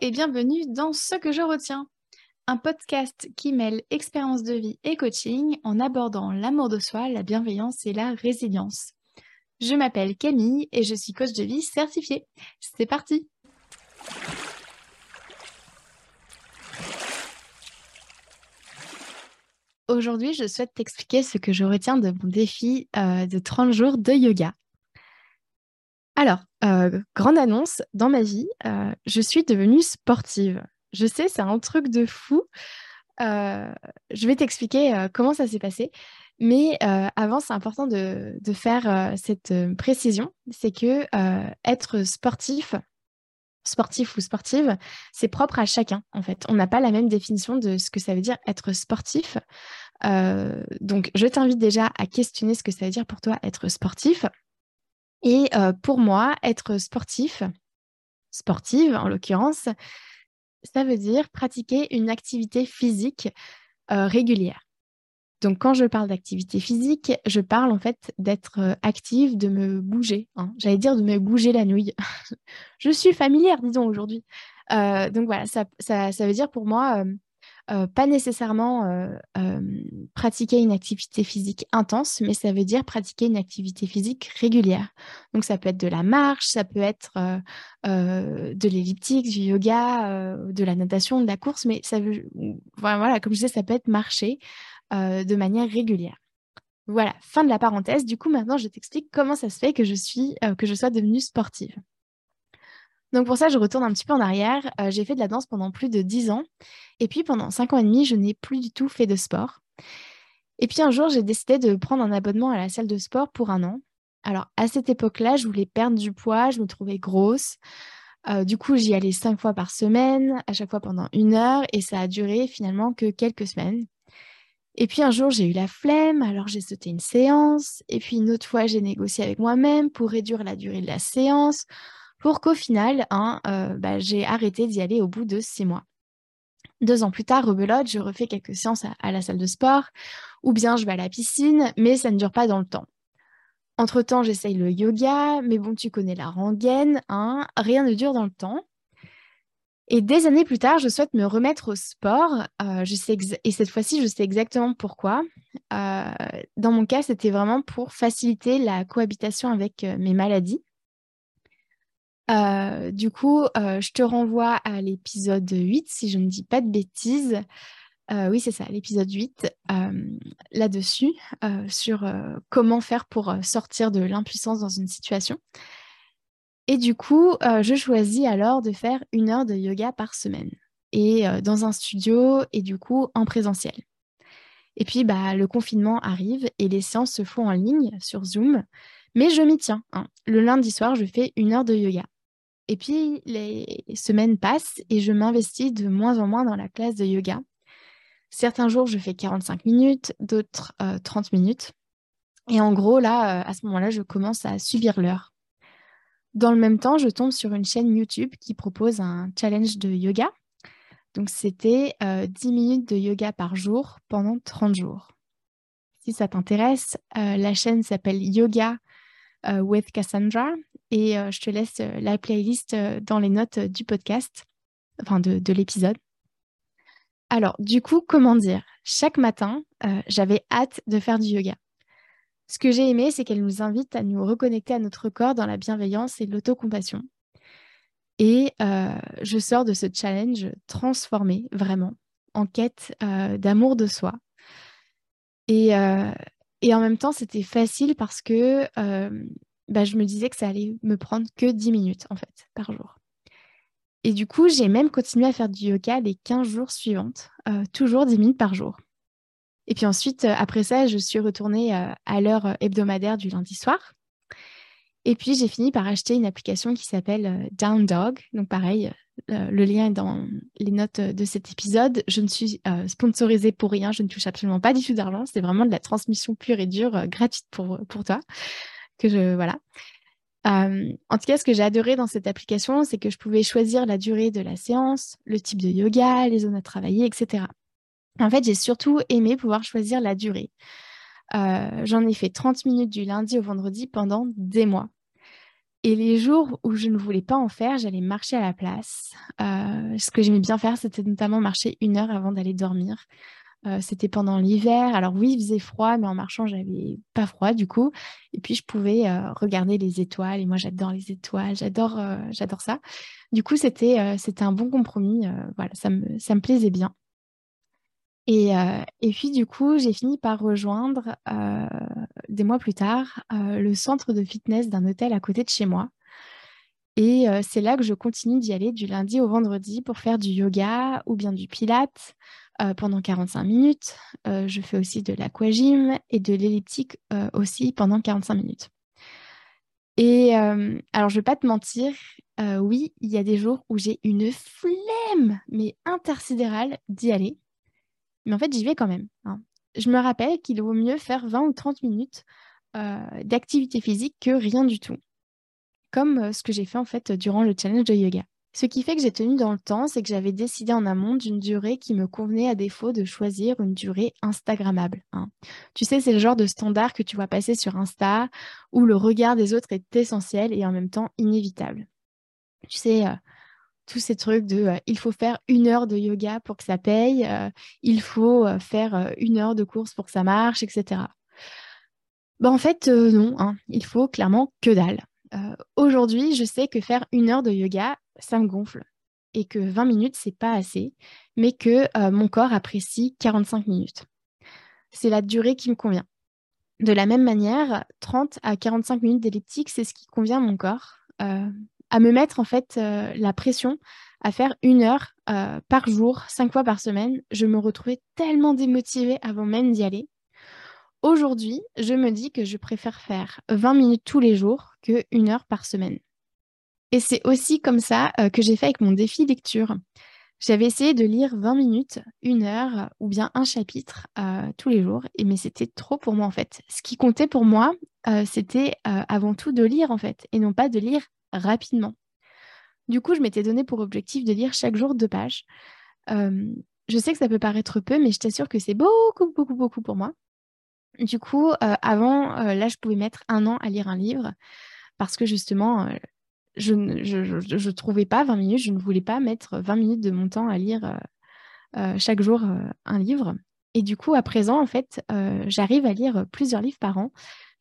Et bienvenue dans Ce que je retiens, un podcast qui mêle expérience de vie et coaching en abordant l'amour de soi, la bienveillance et la résilience. Je m'appelle Camille et je suis coach de vie certifiée. C'est parti Aujourd'hui, je souhaite t'expliquer ce que je retiens de mon défi euh, de 30 jours de yoga. Alors, euh, grande annonce, dans ma vie, euh, je suis devenue sportive. Je sais, c'est un truc de fou. Euh, je vais t'expliquer comment ça s'est passé. Mais avant, c'est important de, faire cette précision. C'est que être sportif, sportif ou sportive, c'est propre à chacun, en fait. On n'a pas la même définition de ce que ça veut dire être sportif. donc, je t'invite déjà à questionner ce que ça veut dire pour toi être sportif. Et pour moi, être sportif, sportive en l'occurrence, ça veut dire pratiquer une activité physique régulière. Donc quand je parle d'activité physique, je parle en fait d'être active, de me bouger. Hein. J'allais dire de me bouger la nouille. je suis familière, disons, aujourd'hui. donc voilà, ça, veut dire pour moi euh, pas nécessairement euh, euh, pratiquer une activité physique intense, mais ça veut dire pratiquer une activité physique régulière. Donc ça peut être de la marche, ça peut être de l'elliptique, du yoga, de la natation, de la course, mais ça veut, voilà, comme je disais, ça peut être marcher de manière régulière. Voilà, fin de la parenthèse. Du coup, maintenant, je t'explique comment ça se fait que je suis, que je sois devenue sportive. Donc pour ça, je retourne un petit peu en arrière. Euh, j'ai fait de la danse pendant plus de 10 ans. Et puis pendant 5 ans et demi, je n'ai plus du tout fait de sport. Et puis un jour, j'ai décidé de prendre un abonnement à la salle de sport pour un an. Alors à cette époque-là, je voulais perdre du poids, je me trouvais grosse. Euh, du coup, j'y allais 5 fois par semaine, à chaque fois pendant une heure, et ça a duré finalement que quelques semaines. Et puis un jour, j'ai eu la flemme, alors j'ai sauté une séance. Et puis une autre fois, j'ai négocié avec moi-même pour réduire la durée de la séance pour qu'au final, hein, euh, bah, j'ai arrêté d'y aller au bout de six mois. Deux ans plus tard, rebelote, je refais quelques séances à, la salle de sport, ou bien je vais à la piscine, mais ça ne dure pas dans le temps. Entre-temps, j'essaye le yoga, mais bon, tu connais la rengaine, hein, rien ne dure dans le temps. Et des années plus tard, je souhaite me remettre au sport. Euh, et cette fois-ci, je sais exactement pourquoi. Euh, dans mon cas, c'était vraiment pour faciliter la cohabitation avec mes maladies. Euh, du coup, euh, je te renvoie à l'épisode 8, si je ne dis pas de bêtises. Euh, oui, c'est ça, l'épisode 8, là-dessus, sur comment faire pour sortir de l'impuissance dans une situation. Et du coup, je choisis alors de faire une heure de yoga par semaine, et dans un studio, et du coup, en présentiel. Et puis, bah, le confinement arrive et les séances se font en ligne sur Zoom. Mais je m'y tiens. Hein. Le lundi soir, je fais une heure de yoga. Et puis, les semaines passent et je m'investis de moins en moins dans la classe de yoga. Certains jours, je fais 45 minutes, d'autres 30 euh, minutes. Et en gros, là, euh, à ce moment-là, je commence à subir l'heure. Dans le même temps, je tombe sur une chaîne YouTube qui propose un challenge de yoga. Donc, c'était 10 euh, minutes de yoga par jour pendant 30 jours. Si ça t'intéresse, la chaîne s'appelle Yoga with Cassandra et euh, je te laisse euh, la playlist euh, dans les notes du podcast, enfin de, l'épisode. Alors, du coup, comment dire? Chaque matin, j'avais hâte de faire du yoga. Ce que j'ai aimé, c'est qu'elle nous invite à nous reconnecter à notre corps dans la bienveillance et l'autocompassion. Et je sors de ce challenge transformé, vraiment, en quête d'amour de soi. Et, et, en même temps, c'était facile parce que bah, je me disais que ça allait me prendre que 10 minutes en fait par jour. Et du coup, j'ai même continué à faire du yoga les 15 jours suivants, euh, toujours 10 minutes par jour. Et puis ensuite, euh, après ça, je suis retournée euh, à l'heure hebdomadaire du lundi soir. Et puis, j'ai fini par acheter une application qui s'appelle Down Dog. Donc, pareil, le lien est dans les notes de cet épisode. Je ne suis sponsorisée pour rien, je ne touche absolument pas du tout d'argent. C'est vraiment de la transmission pure et dure, gratuite pour, pour toi que je voilà. Euh, en tout cas, ce que j'ai adoré dans cette application, c'est que je pouvais choisir la durée de la séance, le type de yoga, les zones à travailler, etc. En fait, j'ai surtout aimé pouvoir choisir la durée. Euh, j'en ai fait 30 minutes du lundi au vendredi pendant des mois. Et les jours où je ne voulais pas en faire, j'allais marcher à la place. Euh, ce que j'aimais bien faire, c'était notamment marcher une heure avant d'aller dormir. Euh, c'était pendant l'hiver. Alors oui, il faisait froid, mais en marchant, j'avais pas froid du coup. Et puis je pouvais euh, regarder les étoiles. Et moi, j'adore les étoiles. J'adore, ça. Du coup, c'était, un bon compromis. voilà, ça ça me plaisait bien. Et, et, puis, du coup, j'ai fini par rejoindre, des mois plus tard, le centre de fitness d'un hôtel à côté de chez moi. Et c'est là que je continue d'y aller du lundi au vendredi pour faire du yoga ou bien du pilate pendant 45 minutes. je fais aussi de l'aquagym et de l'elliptique aussi pendant 45 minutes. Et alors, je ne vais pas te mentir, oui, il y a des jours où j'ai une flemme, mais intersidérale d'y aller. Mais en fait, j'y vais quand même. Hein. Je me rappelle qu'il vaut mieux faire 20 ou 30 minutes euh, d'activité physique que rien du tout. Comme euh, ce que j'ai fait en fait durant le challenge de yoga. Ce qui fait que j'ai tenu dans le temps, c'est que j'avais décidé en amont d'une durée qui me convenait à défaut de choisir une durée Instagrammable. Hein. Tu sais, c'est le genre de standard que tu vois passer sur Insta où le regard des autres est essentiel et en même temps inévitable. Tu sais, euh, tous ces trucs de euh, il faut faire une heure de yoga pour que ça paye, euh, il faut euh, faire une heure de course pour que ça marche, etc. Bah, en fait, non, hein, il faut clairement que dalle. Aujourd'hui, je sais que faire une heure de yoga, ça me gonfle et que 20 minutes, c'est pas assez, mais que mon corps apprécie 45 minutes. C'est la durée qui me convient. De la même manière, 30 à 45 minutes d'elliptique, c'est ce qui convient à mon corps à me mettre en fait euh, la pression à faire une heure euh, par jour, cinq fois par semaine. Je me retrouvais tellement démotivée avant même d'y aller. Aujourd'hui, je me dis que je préfère faire 20 minutes tous les jours que une heure par semaine. Et c'est aussi comme ça euh, que j'ai fait avec mon défi lecture. J'avais essayé de lire 20 minutes, une heure ou bien un chapitre tous les jours, mais c'était trop pour moi en fait. Ce qui comptait pour moi, c'était avant tout de lire en fait, et non pas de lire rapidement. Du coup, je m'étais donné pour objectif de lire chaque jour deux pages. Euh, je sais que ça peut paraître peu, mais je t'assure que c'est beaucoup, beaucoup, beaucoup pour moi. Du coup, euh, avant, euh, là, je pouvais mettre un an à lire un livre parce que justement, je ne trouvais pas 20 minutes, je ne voulais pas mettre 20 minutes de mon temps à lire chaque jour un livre. Et du coup, à présent, en fait, j'arrive à lire plusieurs livres par an,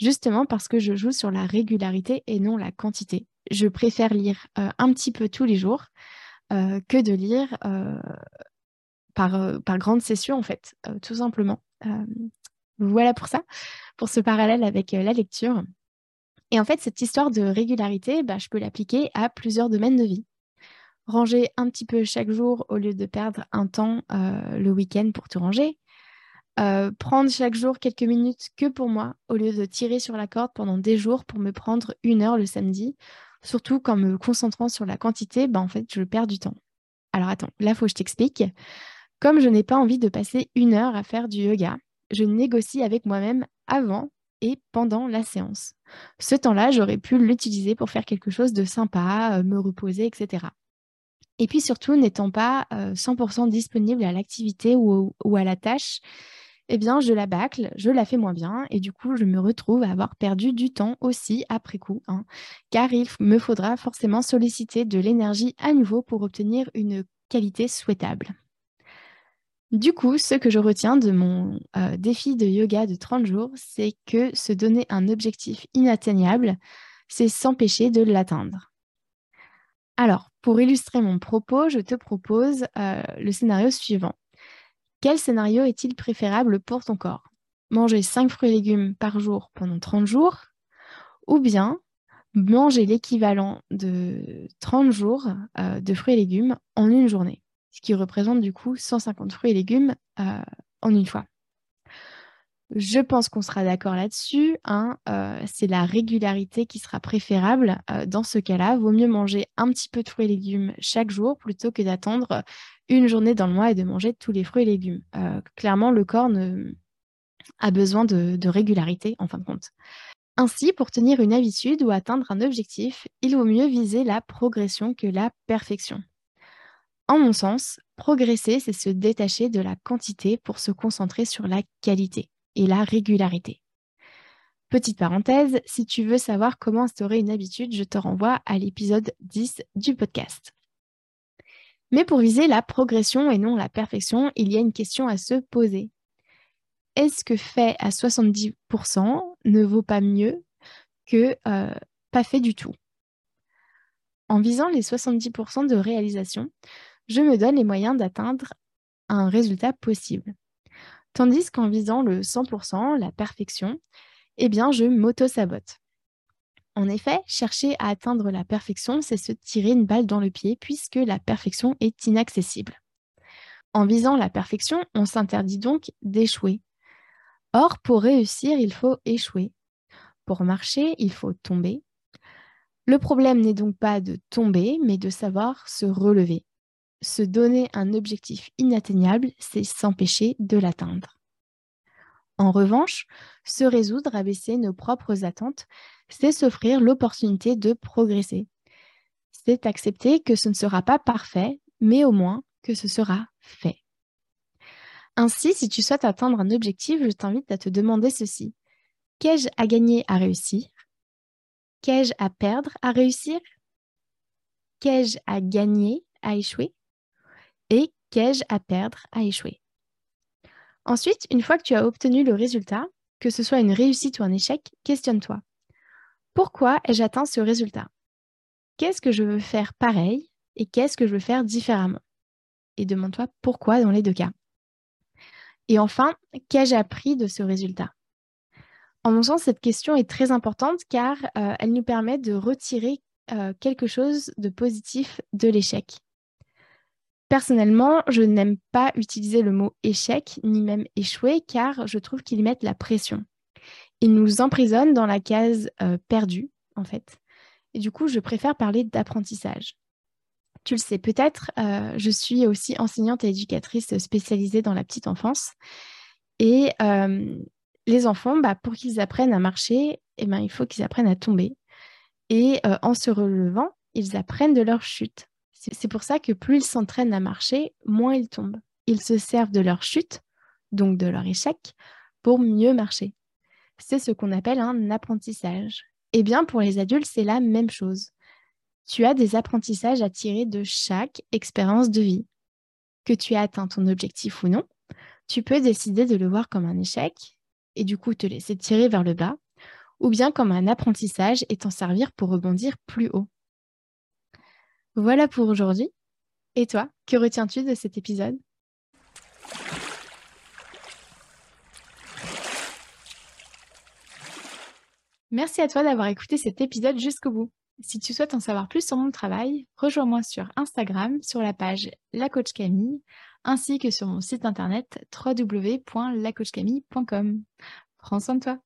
justement parce que je joue sur la régularité et non la quantité je préfère lire euh, un petit peu tous les jours euh, que de lire euh, par, par grande session, en fait, tout simplement. voilà pour ça, pour ce parallèle avec la lecture. Et en fait, cette histoire de régularité, bah, je peux l'appliquer à plusieurs domaines de vie. Ranger un petit peu chaque jour au lieu de perdre un temps le week-end pour te ranger. Prendre chaque jour quelques minutes que pour moi au lieu de tirer sur la corde pendant des jours pour me prendre une heure le samedi Surtout qu'en me concentrant sur la quantité, bah, en fait, je perds du temps. Alors attends, là, faut que je t'explique. Comme je n'ai pas envie de passer une heure à faire du yoga, je négocie avec moi-même avant et pendant la séance. Ce temps-là, j'aurais pu l'utiliser pour faire quelque chose de sympa, euh, me reposer, etc. Et puis surtout, n'étant pas 100% euh, disponible à l'activité ou, à la tâche, eh bien, je la bâcle, je la fais moins bien et du coup, je me retrouve à avoir perdu du temps aussi après coup, hein, car il me faudra forcément solliciter de l'énergie à nouveau pour obtenir une qualité souhaitable. Du coup, ce que je retiens de mon euh, défi de yoga de 30 jours, c'est que se donner un objectif inatteignable, c'est s'empêcher de l'atteindre. Alors, pour illustrer mon propos, je te propose euh, le scénario suivant. Quel scénario est-il préférable pour ton corps? Manger 5 fruits et légumes par jour pendant 30 jours ou bien manger l'équivalent de 30 jours euh, de fruits et légumes en une journée, ce qui représente du coup 150 fruits et légumes euh, en une fois. Je pense qu'on sera d'accord là-dessus. Hein, euh, c'est la régularité qui sera préférable. dans ce cas-là, vaut mieux manger un petit peu de fruits et légumes chaque jour plutôt que d'attendre une journée dans le mois et de manger tous les fruits et légumes. Euh, clairement, le corps a besoin de, régularité en fin de compte. Ainsi, pour tenir une habitude ou atteindre un objectif, il vaut mieux viser la progression que la perfection. En mon sens, progresser, c'est se détacher de la quantité pour se concentrer sur la qualité et la régularité. Petite parenthèse, si tu veux savoir comment instaurer une habitude, je te renvoie à l'épisode 10 du podcast. Mais pour viser la progression et non la perfection, il y a une question à se poser. Est-ce que fait à 70% ne vaut pas mieux que euh, pas fait du tout? En visant les 70% de réalisation, je me donne les moyens d'atteindre un résultat possible. Tandis qu'en visant le 100%, la perfection, eh bien, je m'auto-sabote. En effet, chercher à atteindre la perfection, c'est se tirer une balle dans le pied puisque la perfection est inaccessible. En visant la perfection, on s'interdit donc d'échouer. Or, pour réussir, il faut échouer. Pour marcher, il faut tomber. Le problème n'est donc pas de tomber, mais de savoir se relever. Se donner un objectif inatteignable, c'est s'empêcher de l'atteindre. En revanche, se résoudre à baisser nos propres attentes, c'est s'offrir l'opportunité de progresser. C'est accepter que ce ne sera pas parfait, mais au moins que ce sera fait. Ainsi, si tu souhaites atteindre un objectif, je t'invite à te demander ceci. Qu'ai-je à gagner à réussir? Qu'ai-je à perdre à réussir? Qu'ai-je à gagner à échouer? Et qu'ai-je à perdre à échouer? Ensuite, une fois que tu as obtenu le résultat, que ce soit une réussite ou un échec, questionne-toi. Pourquoi ai-je atteint ce résultat? Qu'est-ce que je veux faire pareil et qu'est-ce que je veux faire différemment? Et demande-toi pourquoi dans les deux cas. Et enfin, qu'ai-je appris de ce résultat? En mon sens, cette question est très importante car euh, elle nous permet de retirer euh, quelque chose de positif de l'échec. Personnellement, je n'aime pas utiliser le mot échec, ni même échouer, car je trouve qu'ils mettent la pression. Ils nous emprisonnent dans la case euh, perdue, en fait. Et du coup, je préfère parler d'apprentissage. Tu le sais peut-être, euh, je suis aussi enseignante et éducatrice spécialisée dans la petite enfance. Et euh, les enfants, bah, pour qu'ils apprennent à marcher, eh ben, il faut qu'ils apprennent à tomber. Et en se relevant, ils apprennent de leur chute. C'est pour ça que plus ils s'entraînent à marcher, moins ils tombent. Ils se servent de leur chute, donc de leur échec, pour mieux marcher. C'est ce qu'on appelle un apprentissage. Eh bien, pour les adultes, c'est la même chose. Tu as des apprentissages à tirer de chaque expérience de vie. Que tu aies atteint ton objectif ou non, tu peux décider de le voir comme un échec et du coup te laisser tirer vers le bas, ou bien comme un apprentissage et t'en servir pour rebondir plus haut. Voilà pour aujourd'hui. Et toi, que retiens-tu de cet épisode? Merci à toi d'avoir écouté cet épisode jusqu'au bout. Si tu souhaites en savoir plus sur mon travail, rejoins-moi sur Instagram sur la page La Camille ainsi que sur mon site internet www.lacoachcamille.com. Prends soin de toi.